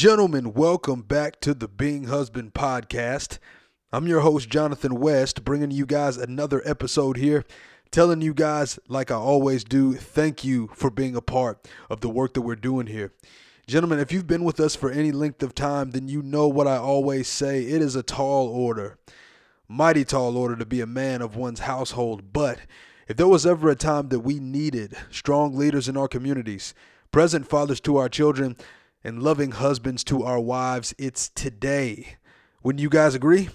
Gentlemen, welcome back to the Being Husband podcast. I'm your host, Jonathan West, bringing you guys another episode here, telling you guys, like I always do, thank you for being a part of the work that we're doing here. Gentlemen, if you've been with us for any length of time, then you know what I always say it is a tall order, mighty tall order to be a man of one's household. But if there was ever a time that we needed strong leaders in our communities, present fathers to our children, and loving husbands to our wives, it's today. Wouldn't you guys agree?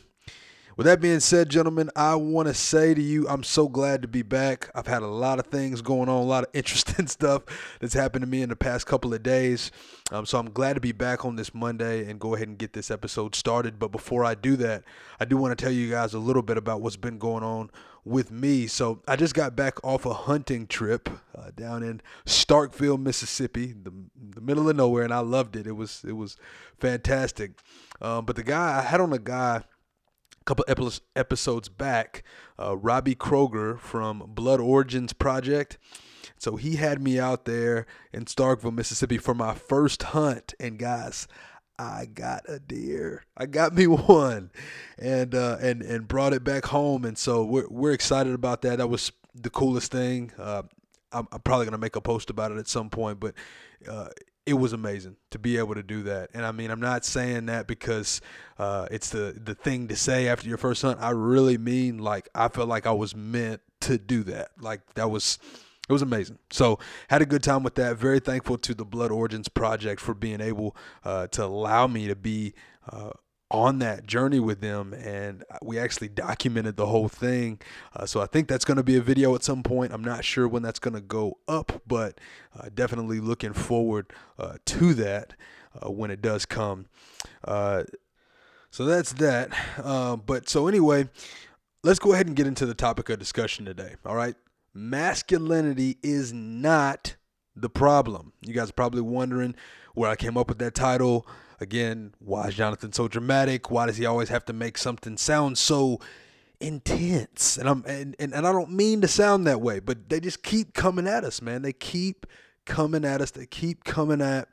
With that being said, gentlemen, I want to say to you, I'm so glad to be back. I've had a lot of things going on, a lot of interesting stuff that's happened to me in the past couple of days. Um, so I'm glad to be back on this Monday and go ahead and get this episode started. But before I do that, I do want to tell you guys a little bit about what's been going on with me. So I just got back off a hunting trip uh, down in Starkville, Mississippi, the, middle of nowhere, and I loved it. It was it was fantastic. Um, but the guy I had on a guy a couple episodes back, uh, Robbie Kroger from Blood Origins Project. So he had me out there in Starkville, Mississippi for my first hunt. And guys, I got a deer. I got me one, and uh, and and brought it back home. And so we're we're excited about that. That was the coolest thing. Uh, I'm, I'm, probably gonna make a post about it at some point, but uh, it was amazing to be able to do that. And I mean, I'm not saying that because uh, it's the the thing to say after your first hunt. I really mean like I felt like I was meant to do that. Like that was it was amazing. So had a good time with that. Very thankful to the Blood Origins Project for being able uh, to allow me to be uh, on that journey with them and we actually documented the whole thing. Uh, so i think that's going to be a video at some point. I'm not sure when that's going to go up but uh, definitely looking forward uh, to that uh, when it does come. Uh, so that's that. Uh, but so anyway let's go ahead and get into the topic of discussion today all right? Masculinity is not the problem. You guys are probably wondering where i came up with that title Again, why is Jonathan so dramatic? Why does he always have to make something sound so intense? And I'm and, and, and I don't mean to sound that way, but they just keep coming at us, man. They keep coming at us. They keep coming at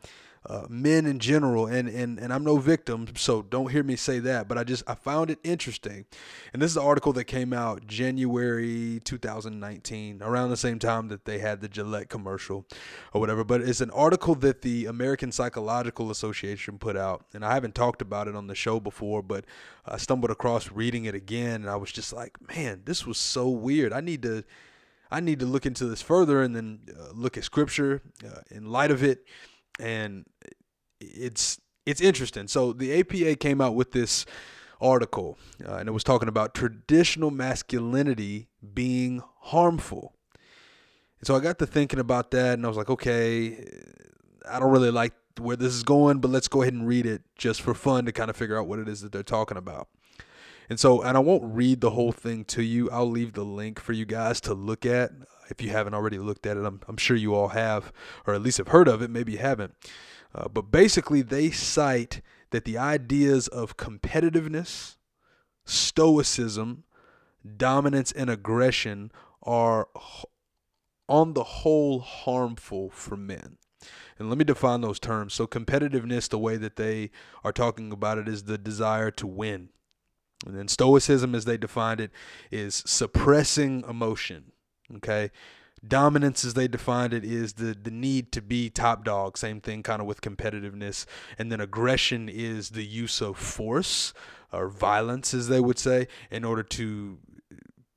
uh, men in general, and, and and I'm no victim, so don't hear me say that. But I just I found it interesting, and this is an article that came out January 2019, around the same time that they had the Gillette commercial, or whatever. But it's an article that the American Psychological Association put out, and I haven't talked about it on the show before, but I stumbled across reading it again, and I was just like, man, this was so weird. I need to. I need to look into this further and then uh, look at scripture uh, in light of it and it's it's interesting. So the APA came out with this article, uh, and it was talking about traditional masculinity being harmful. And so I got to thinking about that, and I was like, okay, I don't really like where this is going, but let's go ahead and read it just for fun to kind of figure out what it is that they're talking about. And so, and I won't read the whole thing to you. I'll leave the link for you guys to look at if you haven't already looked at it. I'm, I'm sure you all have, or at least have heard of it. Maybe you haven't. Uh, but basically, they cite that the ideas of competitiveness, stoicism, dominance, and aggression are on the whole harmful for men. And let me define those terms. So, competitiveness, the way that they are talking about it, is the desire to win. And then, stoicism, as they defined it, is suppressing emotion. Okay. Dominance, as they defined it, is the, the need to be top dog. Same thing kind of with competitiveness. And then aggression is the use of force or violence, as they would say, in order to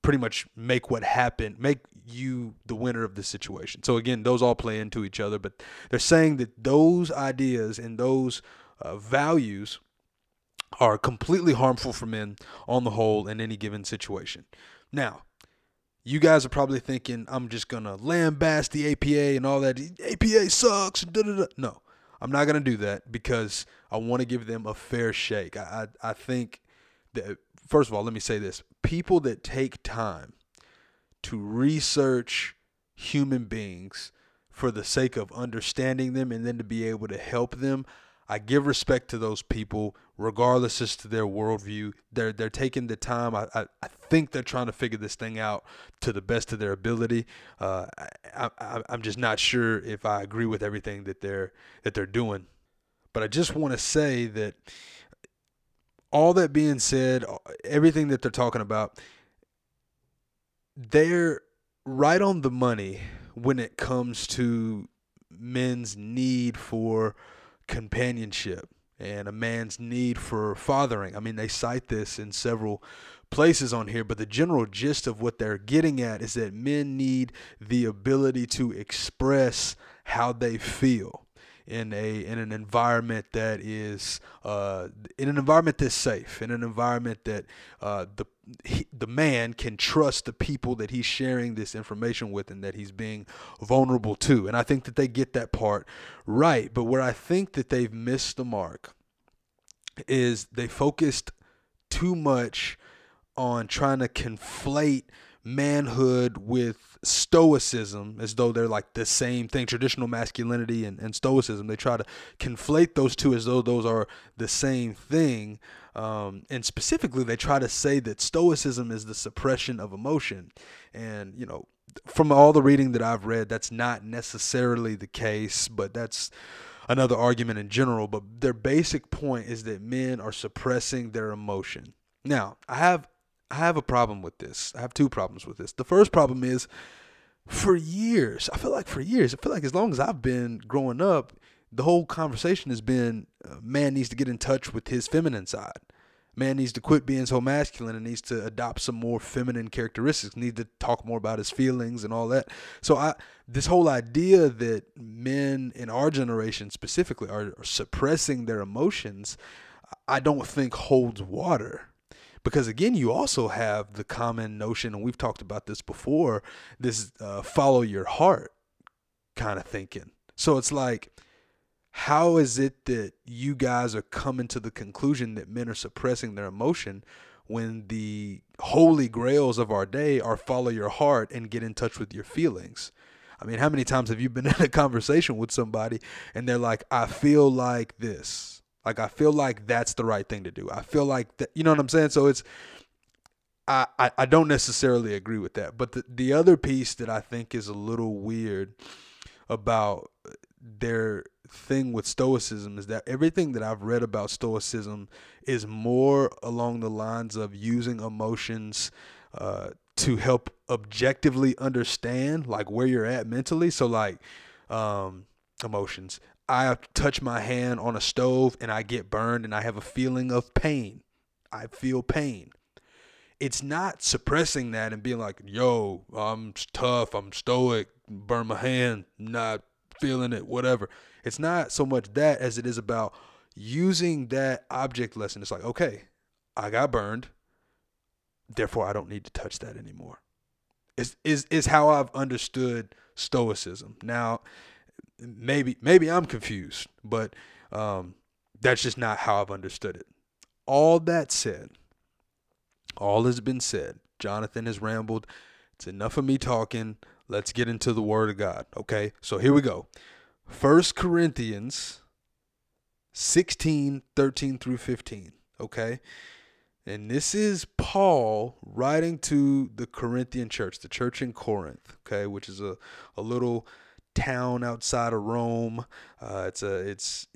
pretty much make what happened, make you the winner of the situation. So again, those all play into each other, but they're saying that those ideas and those uh, values are completely harmful for men on the whole in any given situation. Now, you guys are probably thinking I'm just gonna lambast the APA and all that. APA sucks. Da, da, da. No, I'm not gonna do that because I want to give them a fair shake. I, I I think that first of all, let me say this: people that take time to research human beings for the sake of understanding them and then to be able to help them, I give respect to those people, regardless as to their worldview. They're they're taking the time. I, I, I think they're trying to figure this thing out to the best of their ability. Uh, I, I, I'm just not sure if I agree with everything that they're that they're doing. But I just want to say that all that being said, everything that they're talking about, they're right on the money when it comes to men's need for companionship and a man's need for fathering. I mean, they cite this in several places on here, but the general gist of what they're getting at is that men need the ability to express how they feel in a in an environment that is uh, in an environment that's safe, in an environment that uh, the he, the man can trust the people that he's sharing this information with and that he's being vulnerable to. And I think that they get that part right. But where I think that they've missed the mark is they focused too much on trying to conflate manhood with stoicism as though they're like the same thing traditional masculinity and, and stoicism. They try to conflate those two as though those are the same thing um, and specifically they try to say that stoicism is the suppression of emotion. And you know from all the reading that i've read that's not necessarily the case but that's another argument in general. But their basic point is that men are suppressing their emotion. Now i have I have a problem with this. I have two problems with this. The first problem is for years, I feel like for years, I feel like as long as I've been growing up, the whole conversation has been uh, man needs to get in touch with his feminine side. Man needs to quit being so masculine and needs to adopt some more feminine characteristics. Need to talk more about his feelings and all that. So I this whole idea that men in our generation specifically are, are suppressing their emotions, I don't think holds water because again you also have the common notion and we've talked about this before this uh, follow your heart kind of thinking. So it's like how is it that you guys are coming to the conclusion that men are suppressing their emotion when the holy grails of our day are follow your heart and get in touch with your feelings? I mean how many times have you been in a conversation with somebody and they're like i feel like this like I feel like that's the right thing to do. I feel like that, you know what I'm saying? So it's I, I, I don't necessarily agree with that. But the, the other piece that I think is a little weird about their thing with stoicism is that everything that I've read about stoicism is more along the lines of using emotions uh, to help objectively understand like where you're at mentally. So like um, emotions. I touch my hand on a stove and I get burned and I have a feeling of pain. I feel pain. It's not suppressing that and being like, yo, I'm tough, I'm stoic, burn my hand, not feeling it, whatever. It's not so much that as it is about using that object lesson. It's like, okay, I got burned, therefore I don't need to touch that anymore. Is is is how I've understood stoicism. Now, maybe maybe I'm confused, but um, that's just not how I've understood it. All that said, all has been said. Jonathan has rambled. It's enough of me talking. Let's get into the Word of God. Okay, so here we go. First Corinthians 16, 13 through 15. Okay. And this is Paul writing to the Corinthian church, the church in Corinth, okay, which is a, a little town outside of Rome. Uh, it's a it's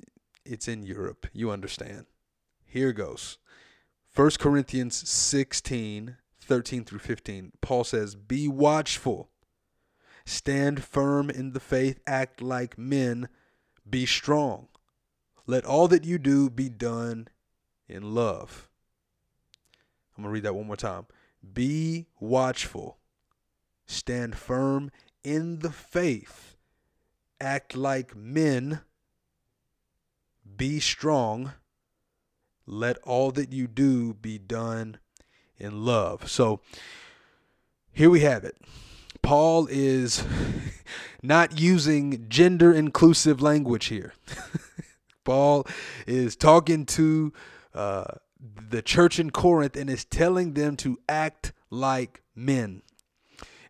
it's in Europe. You understand. Here goes. 1 Corinthians 16, 13 through 15. Paul says, Be watchful, stand firm in the faith, act like men, be strong. Let all that you do be done in love. I'm going to read that one more time. Be watchful, stand firm in the faith, act like men, be strong, let all that you do be done in love. So here we have it. Paul is not using gender inclusive language here. Paul is talking to uh, the church in Corinth and is telling them to act like men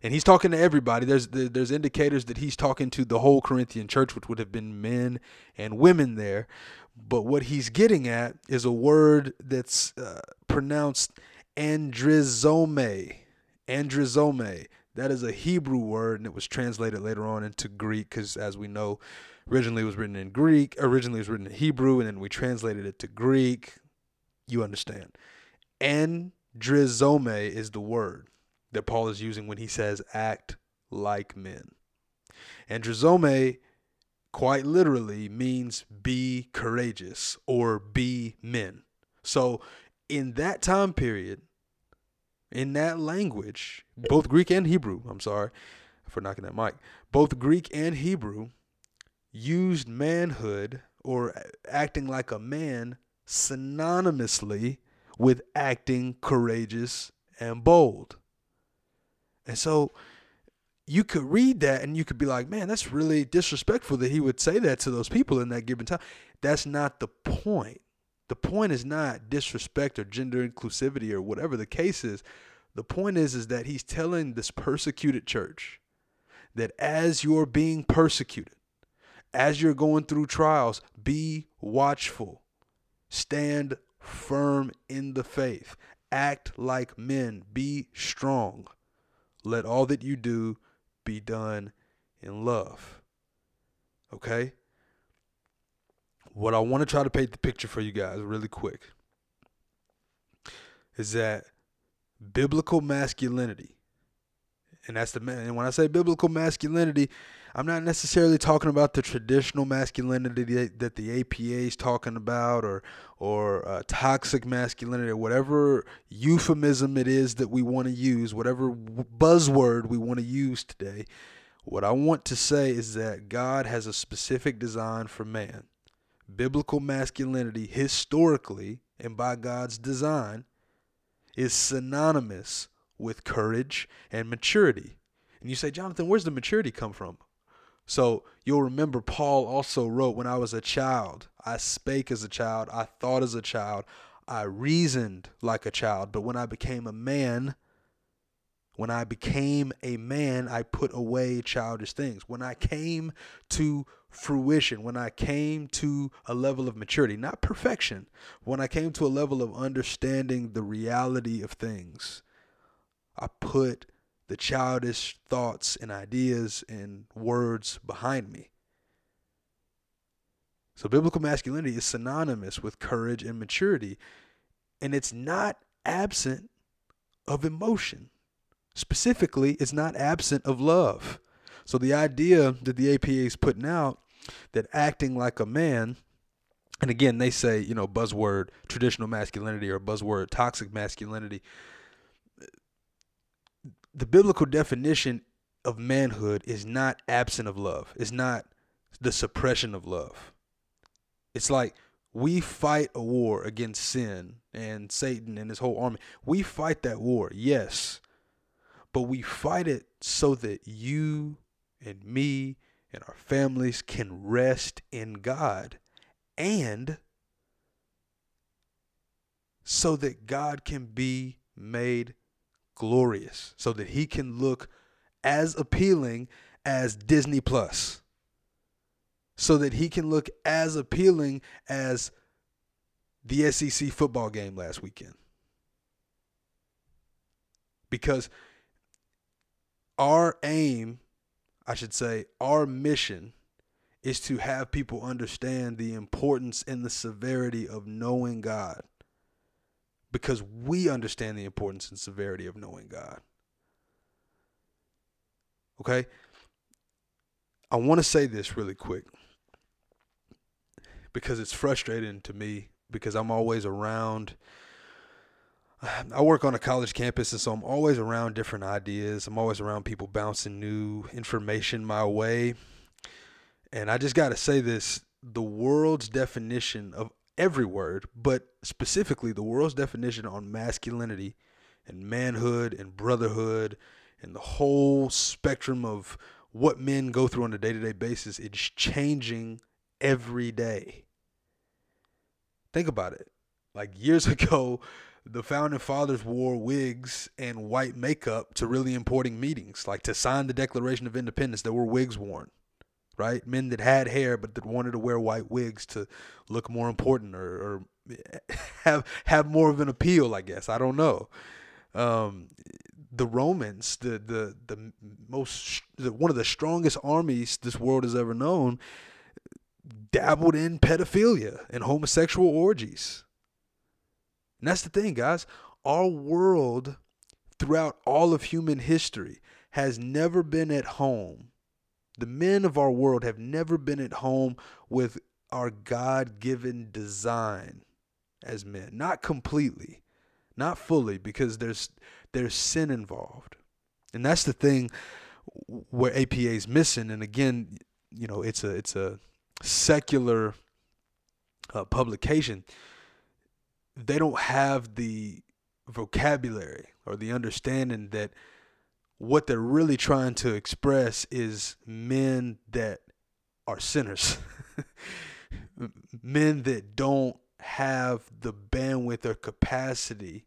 and he's talking to everybody. There's there's indicators that he's talking to the whole Corinthian church, which would have been men and women there. But what he's getting at is a word that's uh, pronounced andrizome. Andrizome. That is a Hebrew word, and it was translated later on into Greek because, as we know, originally it was written in Greek, originally it was written in Hebrew, and then we translated it to Greek. You understand. Andrizome is the word that Paul is using when he says act like men. Andrizome quite literally means be courageous or be men. So in that time period, in that language, both Greek and Hebrew, I'm sorry for knocking that mic, both Greek and Hebrew used manhood or acting like a man synonymously with acting courageous and bold. And so you could read that and you could be like, man, that's really disrespectful that he would say that to those people in that given time. That's not the point. The point is not disrespect or gender inclusivity or whatever the case is. The point is is that he's telling this persecuted church that as you're being persecuted, as you're going through trials, be watchful. Stand firm in the faith. Act like men. Be strong. Let all that you do be done in love. Okay? What I want to try to paint the picture for you guys really quick is that biblical masculinity, and that's the man. and when I say biblical masculinity, I'm not necessarily talking about the traditional masculinity that the APA is talking about, or or uh, toxic masculinity, or whatever euphemism it is that we want to use, whatever buzzword we want to use today. What I want to say is that God has a specific design for man. Biblical masculinity, historically and by God's design, is synonymous with courage and maturity. And you say, Jonathan, where's the maturity come from? So you'll remember Paul also wrote, When I was a child, I spake as a child, I thought as a child, I reasoned like a child. But when I became a man, when I became a man, I put away childish things. When I came to fruition, when I came to a level of maturity, not perfection, when I came to a level of understanding the reality of things, I put the childish thoughts and ideas and words behind me. So, biblical masculinity is synonymous with courage and maturity, and it's not absent of emotion. Specifically, it's not absent of love. So, the idea that the APA is putting out that acting like a man, and again, they say, you know, buzzword traditional masculinity or buzzword toxic masculinity the biblical definition of manhood is not absent of love. It's not the suppression of love. It's like we fight a war against sin and Satan and his whole army. We fight that war, yes. But we fight it so that you and me and our families can rest in God and so that God can be made glorious so that he can look as appealing as Disney Plus. So that he can look as appealing as the SEC football game last weekend. Because our aim, I should say, our mission is to have people understand the importance and the severity of knowing God because we understand the importance and severity of knowing God. Okay? I want to say this really quick because it's frustrating to me because I'm always around. I work on a college campus, and so I'm always around different ideas. I'm always around people bouncing new information my way. And I just got to say this the world's definition of every word, but specifically the world's definition on masculinity and manhood and brotherhood and the whole spectrum of what men go through on a day to day basis is changing every day. Think about it. Like years ago, the founding fathers wore wigs and white makeup to really important meetings, like to sign the Declaration of Independence, there were wigs worn right? Men that had hair but that wanted to wear white wigs to look more important or, or have have more of an appeal, I guess. I don't know. Um, the Romans, the the the most the, one of the strongest armies this world has ever known, dabbled in pedophilia and homosexual orgies. And that's the thing, guys. Our world, throughout all of human history, has never been at home. The men of our world have never been at home with our God given design as men. Not completely, not fully, because there's there's sin involved. And that's the thing where APA is missing. And again, you know, it's a it's a secular uh, publication. They don't have the vocabulary or the understanding that what they're really trying to express is men that are sinners. men that don't have the bandwidth or capacity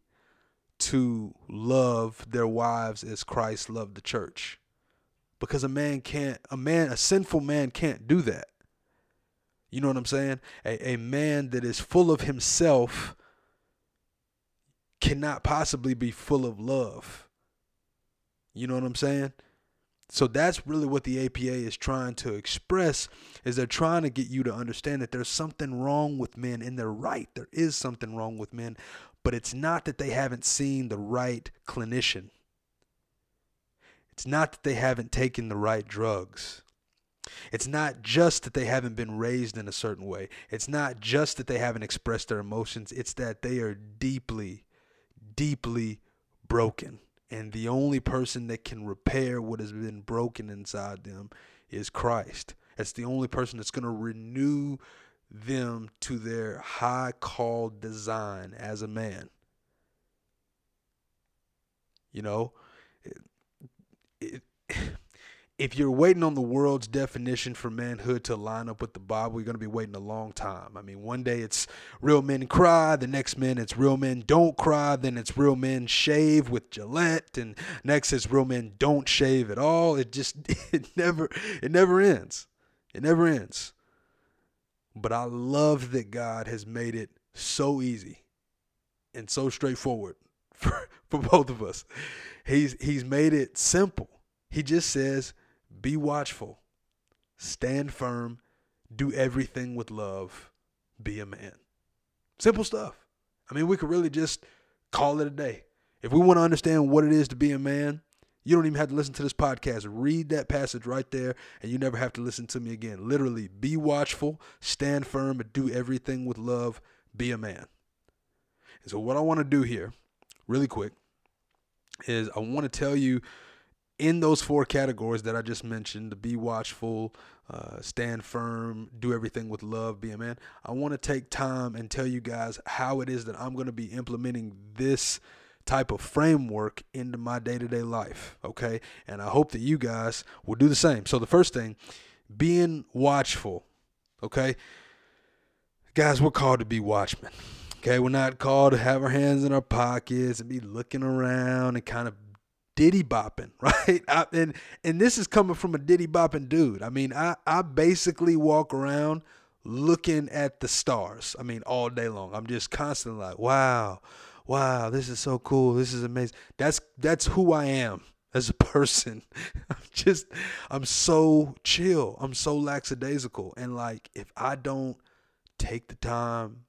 to love their wives as Christ loved the church. Because a man can't, a man, a sinful man can't do that. You know what I'm saying? A, a man that is full of himself cannot possibly be full of love. You know what I'm saying? So that's really what the APA is trying to express is they're trying to get you to understand that there's something wrong with men and they're right. There is something wrong with men, but it's not that they haven't seen the right clinician. It's not that they haven't taken the right drugs. It's not just that they haven't been raised in a certain way. It's not just that they haven't expressed their emotions. It's that they are deeply, deeply broken. And the only person that can repair what has been broken inside them is Christ. It's the only person that's going to renew them to their high called design as a man. You know, it, it, if you're waiting on the world's definition for manhood to line up with the Bible, you're going to be waiting a long time. I mean, one day it's real men cry, the next minute it's real men don't cry, then it's real men shave with Gillette, and next it's real men don't shave at all. It just it never it never ends. It never ends. But I love that God has made it so easy and so straightforward for, for both of us. He's he's made it simple. He just says be watchful, stand firm, do everything with love, be a man. Simple stuff. I mean, we could really just call it a day. If we want to understand what it is to be a man, you don't even have to listen to this podcast. Read that passage right there, and you never have to listen to me again. Literally, be watchful, stand firm, and do everything with love. Be a man. And so, what I want to do here, really quick, is I want to tell you in those four categories that I just mentioned to be watchful, uh, stand firm, do everything with love, be a man. I want to take time and tell you guys how it is that I'm going to be implementing this type of framework into my day to day life. Okay. And I hope that you guys will do the same. So, the first thing, being watchful. Okay. Guys, we're called to be watchmen. Okay, we're not called to have our hands in our pockets and be looking around and kind of diddy bopping, right? I, and and this is coming from a diddy bopping dude. I mean, I I basically walk around looking at the stars. I mean, all day long. I'm just constantly like, wow, wow, this is so cool. This is amazing. That's that's who I am as a person. I'm just I'm so chill. I'm so lackadaisical. And like if I don't take the time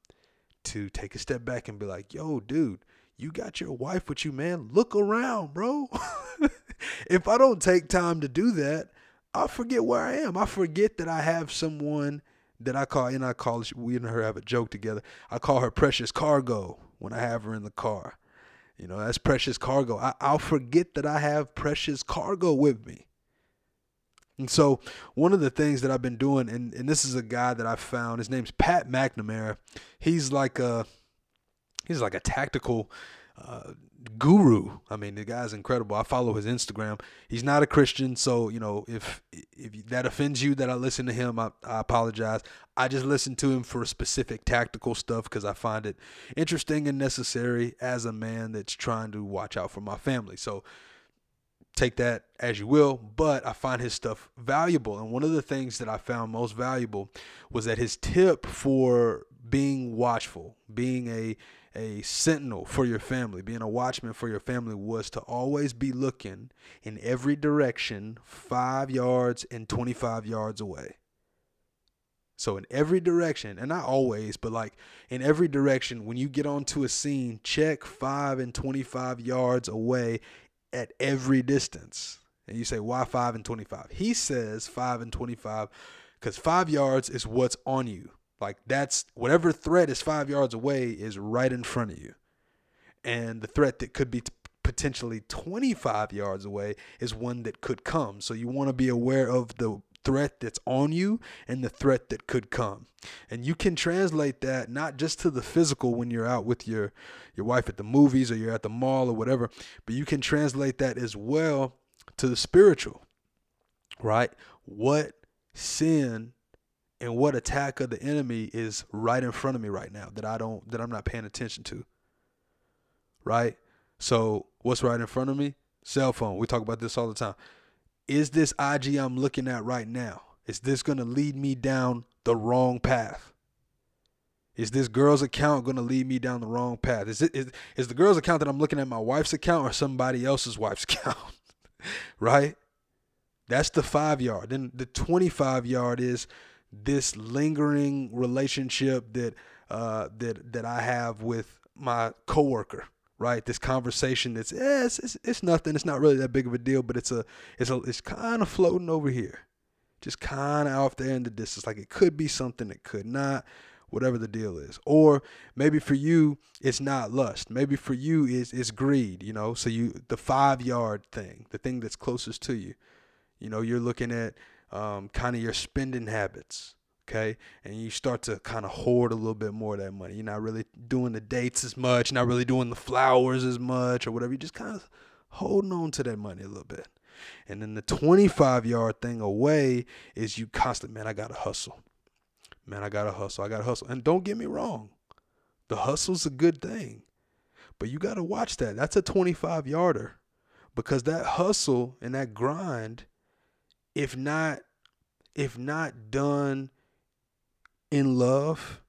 to take a step back and be like, yo, dude, you got your wife with you, man. Look around, bro. if I don't take time to do that, I forget where I am. I forget that I have someone that I call, and I call, we and her have a joke together. I call her precious cargo when I have her in the car. You know, that's precious cargo. I, I'll forget that I have precious cargo with me. And so, one of the things that I've been doing, and, and this is a guy that I found, his name's Pat McNamara. He's like a he's like a tactical uh, guru. I mean, the guy's incredible. I follow his Instagram. He's not a Christian, so you know if if that offends you that I listen to him, I, I apologize. I just listen to him for specific tactical stuff because I find it interesting and necessary as a man that's trying to watch out for my family. So take that as you will, but I find his stuff valuable. And one of the things that I found most valuable was that his tip for being watchful, being a a sentinel for your family, being a watchman for your family was to always be looking in every direction 5 yards and 25 yards away. So in every direction, and not always, but like in every direction, when you get onto a scene, check five and twenty-five yards away at every distance. And you say, why five and twenty-five? He says five and twenty-five because five yards is what's on you. Like that's whatever threat is five yards away is right in front of you. And the threat that could be t- potentially 25 yards away is one that could come. So you want to be aware of the threat that's on you and the threat that could come. And you can translate that not just to the physical when you're out with your your wife at the movies or you're at the mall or whatever, but you can translate that as well to the spiritual. Right? What sin and what attack of the enemy is right in front of me right now that I don't that I'm not paying attention to. Right? So, what's right in front of me? Cell phone. We talk about this all the time is this IG I'm looking at right now, is this going to lead me down the wrong path? Is this girl's account going to lead me down the wrong path? Is it is, is the girl's account that I'm looking at my wife's account or somebody else's wife's account? right? That's the 5 yard. Then the 25 yard is this lingering relationship that uh that that I have with my coworker right? This conversation that's eh, it's, it's, it's nothing. It's not really that big of a deal, but it's a it's a it's kind of floating over here, just kind of off there in the distance. Like it could be something, it could not. Whatever the deal is, or maybe for you it's not lust. Maybe for you is it's greed. You know, so you the five yard thing, the thing that's closest to you. You know, you're looking at um, kind of your spending habits okay? And you start to kind of hoard a little bit more of that money. You're not really doing the dates as much not really doing the flowers as much or whatever. You just kind of holding on to that money a little bit. And then the 25 yard thing away is you constantly man i gotta hustle. Man i gotta hustle. I gotta hustle. And don't get me wrong the hustle's a good thing but you gotta watch that. That's a 25 yarder because that hustle and that grind if not if not done in love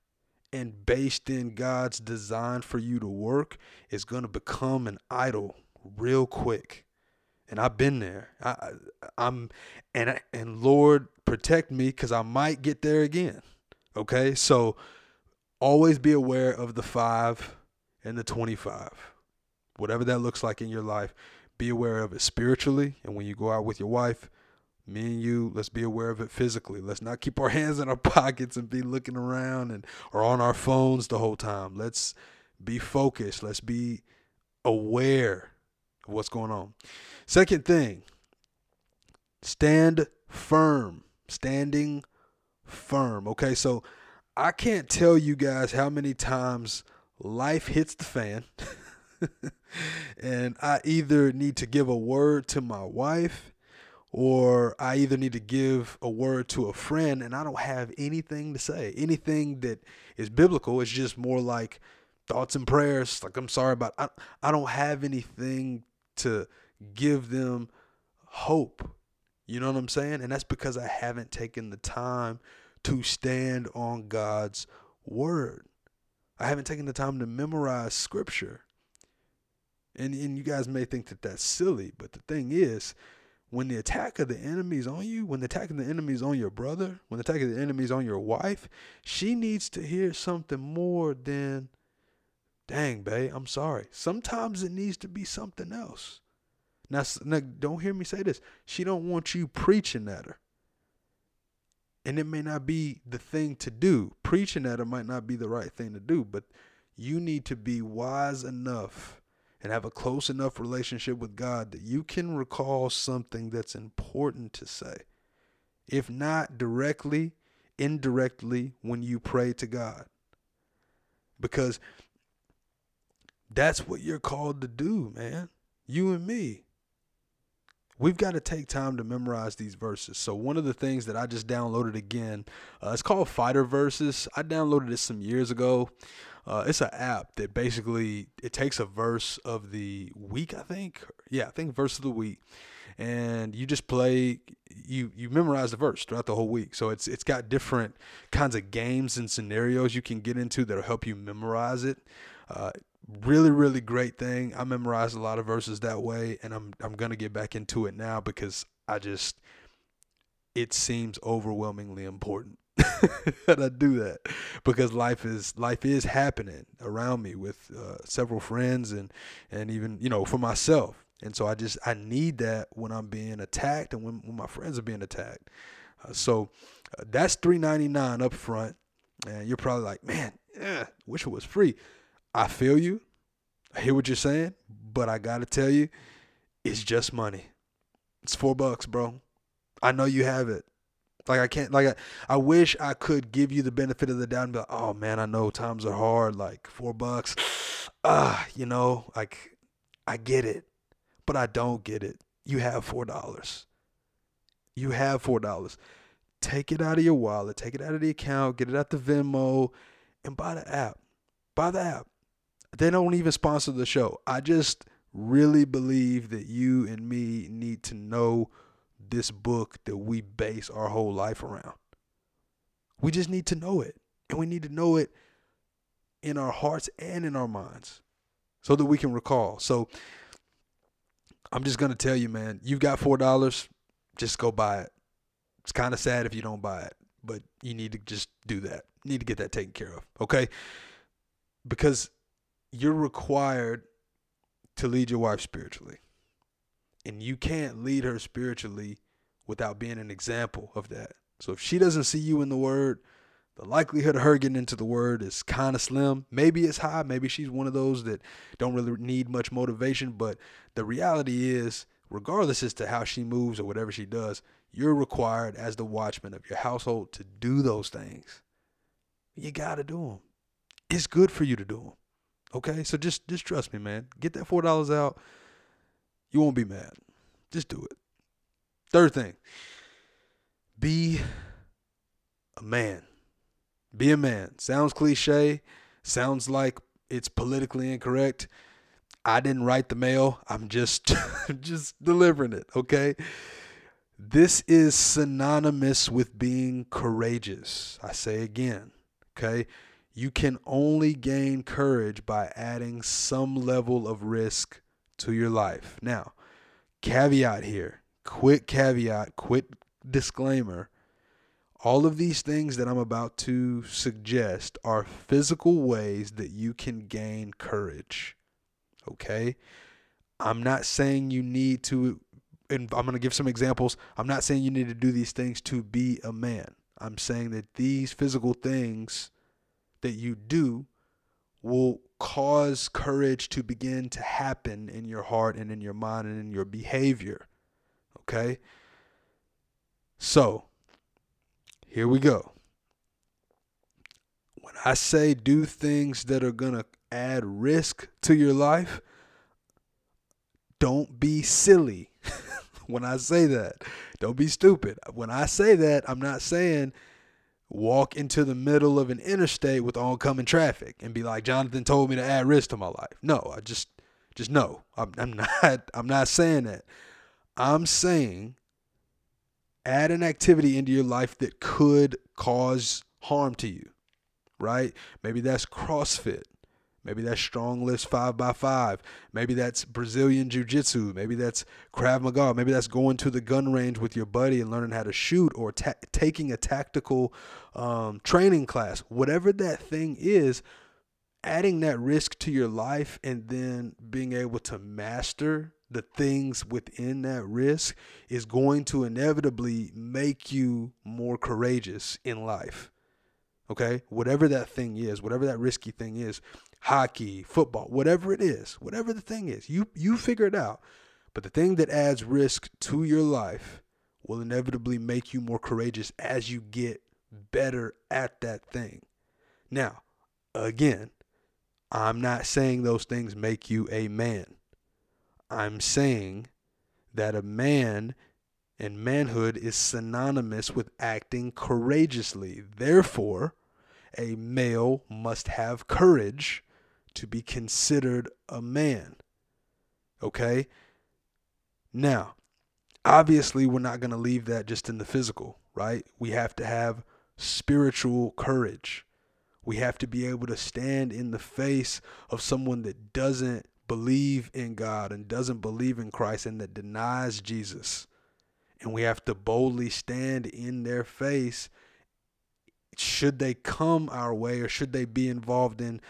and based in God's design for you to work is going to become an idol real quick. And I've been there. I, I'm and and Lord protect me cuz I might get there again. Okay? So always be aware of the 5 and the 25. Whatever that looks like in your life, be aware of it spiritually and when you go out with your wife, me and you let's be aware of it physically. Let's not keep our hands in our pockets and be looking around and or on our phones the whole time. Let's be focused. Let's be aware of what's going on. Second thing stand firm. Standing firm. Okay so i can't tell you guys how many times life hits the fan and i either need to give a word to my wife or I either need to give a word to a friend and I don't have anything to say. Anything that is biblical is just more like thoughts and prayers. Like I'm sorry about I I don't have anything to give them hope. You know what I'm saying? And that's because I haven't taken the time to stand on God's word. I haven't taken the time to memorize scripture. And and you guys may think that that's silly, but the thing is, when the attack of the enemy is on you, when the attack of the enemy is on your brother, when the attack of the enemy is on your wife, she needs to hear something more than, dang, babe, I'm sorry. Sometimes it needs to be something else. Now, now don't hear me say this. She don't want you preaching at her. And it may not be the thing to do. Preaching at her might not be the right thing to do, but you need to be wise enough and have a close enough relationship with God that you can recall something that's important to say. If not directly, indirectly when you pray to God. Because that's what you're called to do, man. You and me. We've got to take time to memorize these verses. So one of the things that I just downloaded again, uh, it's called Fighter Verses. I downloaded it some years ago. Uh, it's an app that basically it takes a verse of the week, I think. Yeah, I think verse of the week, and you just play. You you memorize the verse throughout the whole week. So it's it's got different kinds of games and scenarios you can get into that'll help you memorize it. Uh, really, really great thing. I memorized a lot of verses that way, and I'm I'm gonna get back into it now because I just it seems overwhelmingly important that I do that because life is life is happening around me with uh, several friends and and even you know for myself. And so I just I need that when I'm being attacked and when, when my friends are being attacked. Uh, so uh, that's 399 up front and you're probably like man yeah, wish it was free I feel you I hear what you're saying but I gotta tell you it's just money it's four bucks bro I know you have it like I can't like I, I wish I could give you the benefit of the doubt and be like, oh man, I know times are hard, like four bucks. Ah, you know, like I get it. But I don't get it. You have four dollars. You have four dollars. Take it out of your wallet, take it out of the account, get it out the Venmo, and buy the app. Buy the app. They don't even sponsor the show. I just really believe that you and me need to know this book that we base our whole life around. We just need to know it. And we need to know it in our hearts and in our minds so that we can recall. So I'm just going to tell you, man, you've got $4, just go buy it. It's kind of sad if you don't buy it, but you need to just do that. Need to get that taken care of, okay? Because you're required to lead your wife spiritually. And you can't lead her spiritually without being an example of that. So if she doesn't see you in the word, the likelihood of her getting into the word is kind of slim. Maybe it's high. Maybe she's one of those that don't really need much motivation. But the reality is, regardless as to how she moves or whatever she does, you're required as the watchman of your household to do those things. You got to do them. It's good for you to do them. Okay? So just just trust me, man. Get that $4 out you won't be mad. Just do it. Third thing, be a man. Be a man. Sounds cliche. Sounds like it's politically incorrect. I didn't write the mail. I'm just just delivering it, okay? This is synonymous with being courageous. I say again, okay? You can only gain courage by adding some level of risk to your life. Now, caveat here, quick caveat, quick disclaimer. All of these things that I'm about to suggest are physical ways that you can gain courage. Okay? I'm not saying you need to, and I'm going to give some examples. I'm not saying you need to do these things to be a man. I'm saying that these physical things that you do will cause courage to begin to happen in your heart and in your mind and in your behavior. Okay? So, here we go. When I say do things that are going to add risk to your life, don't be silly when I say that. Don't be stupid. When I say that, I'm not saying walk into the middle of an interstate with oncoming traffic and be like, Jonathan told me to add risk to my life. No, I just just no. I'm, I'm not I'm not saying that. I'm saying add an activity into your life that could cause harm to you. Right? Maybe that's CrossFit. Maybe that's StrongLifts five by five. Maybe that's Brazilian Jiu Jitsu. Maybe that's Krav Maga. Maybe that's going to the gun range with your buddy and learning how to shoot or ta- taking a tactical um, training class. Whatever that thing is, adding that risk to your life and then being able to master the things within that risk is going to inevitably make you more courageous in life. Okay? Whatever that thing is, whatever that risky thing is, hockey, football, whatever it is, whatever the thing is, you you figure it out. But the thing that adds risk to your life will inevitably make you more courageous as you get better at that thing. Now, again, I'm not saying those things make you a man. I'm saying that a man and manhood is synonymous with acting courageously. Therefore, a male must have courage to be considered a man. Okay? Now, obviously, we're not going to leave that just in the physical, right? We have to have spiritual courage. We have to be able to stand in the face of someone that doesn't believe in God and doesn't believe in Christ and that denies Jesus. And we have to boldly stand in their face should they come our way or should they be involved in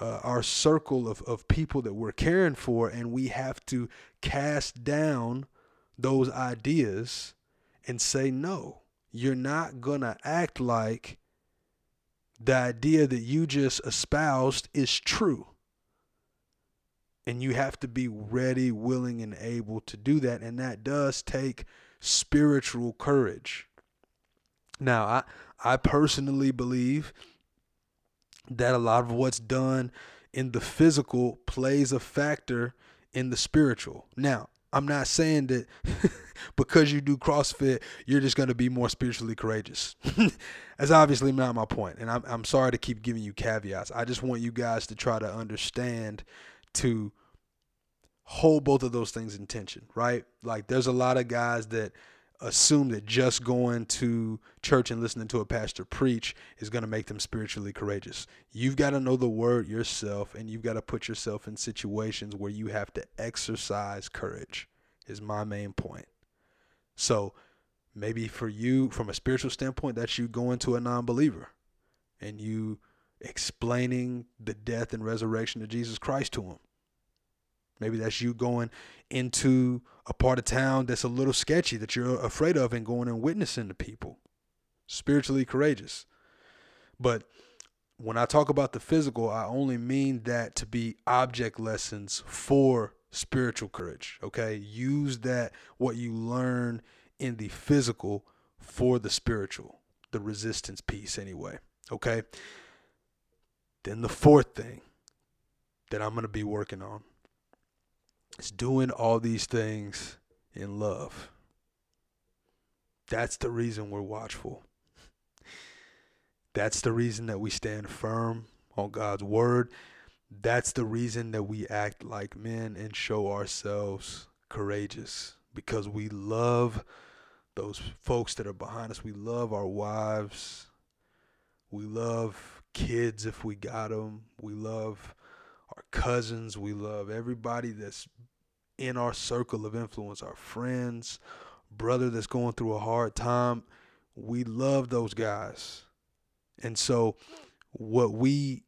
uh, our circle of, of people that we're caring for. And we have to cast down those ideas and say, no, you're not going to act like the idea that you just espoused is true. And you have to be ready, willing, and able to do that. And that does take spiritual courage. Now, I, I personally believe that a lot of what's done in the physical plays a factor in the spiritual. Now, I'm not saying that because you do CrossFit, you're just going to be more spiritually courageous. That's obviously not my point. And I'm, I'm sorry to keep giving you caveats. I just want you guys to try to understand to hold both of those things in tension, right? Like there's a lot of guys that assume that just going to church and listening to a pastor preach is going to make them spiritually courageous. You've got to know the word yourself and you've got to put yourself in situations where you have to exercise courage, is my main point. So maybe for you, from a spiritual standpoint, that's you going to a non believer and you explaining the death and resurrection of Jesus Christ to him. Maybe that's you going into a part of town that's a little sketchy that you're afraid of and going and witnessing to people. Spiritually courageous. But when I talk about the physical, I only mean that to be object lessons for spiritual courage. Okay. Use that, what you learn in the physical for the spiritual, the resistance piece, anyway. Okay. Then the fourth thing that I'm going to be working on is doing all these things in love. That's the reason we're watchful. That's the reason that we stand firm on God's word. That's the reason that we act like men and show ourselves courageous because we love those folks that are behind us. We love our wives. We love kids if we got them. We love our cousins. We love everybody that's in our circle of influence, our friends, brother that's going through a hard time. We love those guys. And so, what we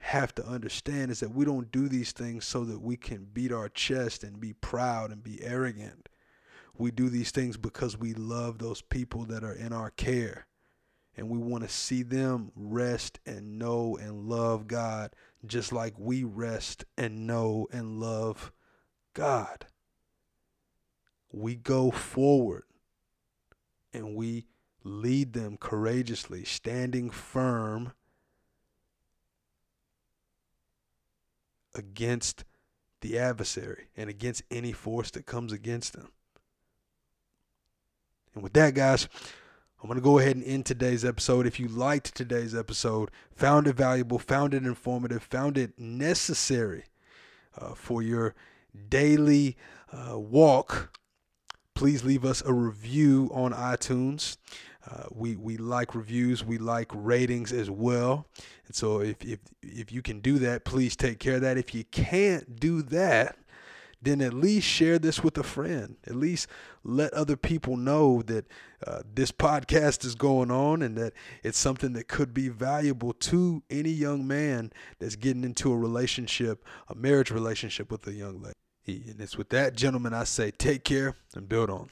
have to understand is that we don't do these things so that we can beat our chest and be proud and be arrogant. We do these things because we love those people that are in our care. And we want to see them rest and know and love God just like we rest and know and love God. We go forward and we lead them courageously, standing firm against the adversary and against any force that comes against them. And with that, guys, I'm going to go ahead and end today's episode. If you liked today's episode, found it valuable, found it informative, found it necessary uh, for your daily uh, walk, please leave us a review on iTunes. Uh, we we like reviews, we like ratings as well, and so if if if you can do that, please take care of that. If you can't do that, then at least share this with a friend. At least let other people know that uh, this podcast is going on and that it's something that could be valuable to any young man that's getting into a relationship, a marriage relationship with a young lady. And it's with that, gentlemen, I say take care and build on.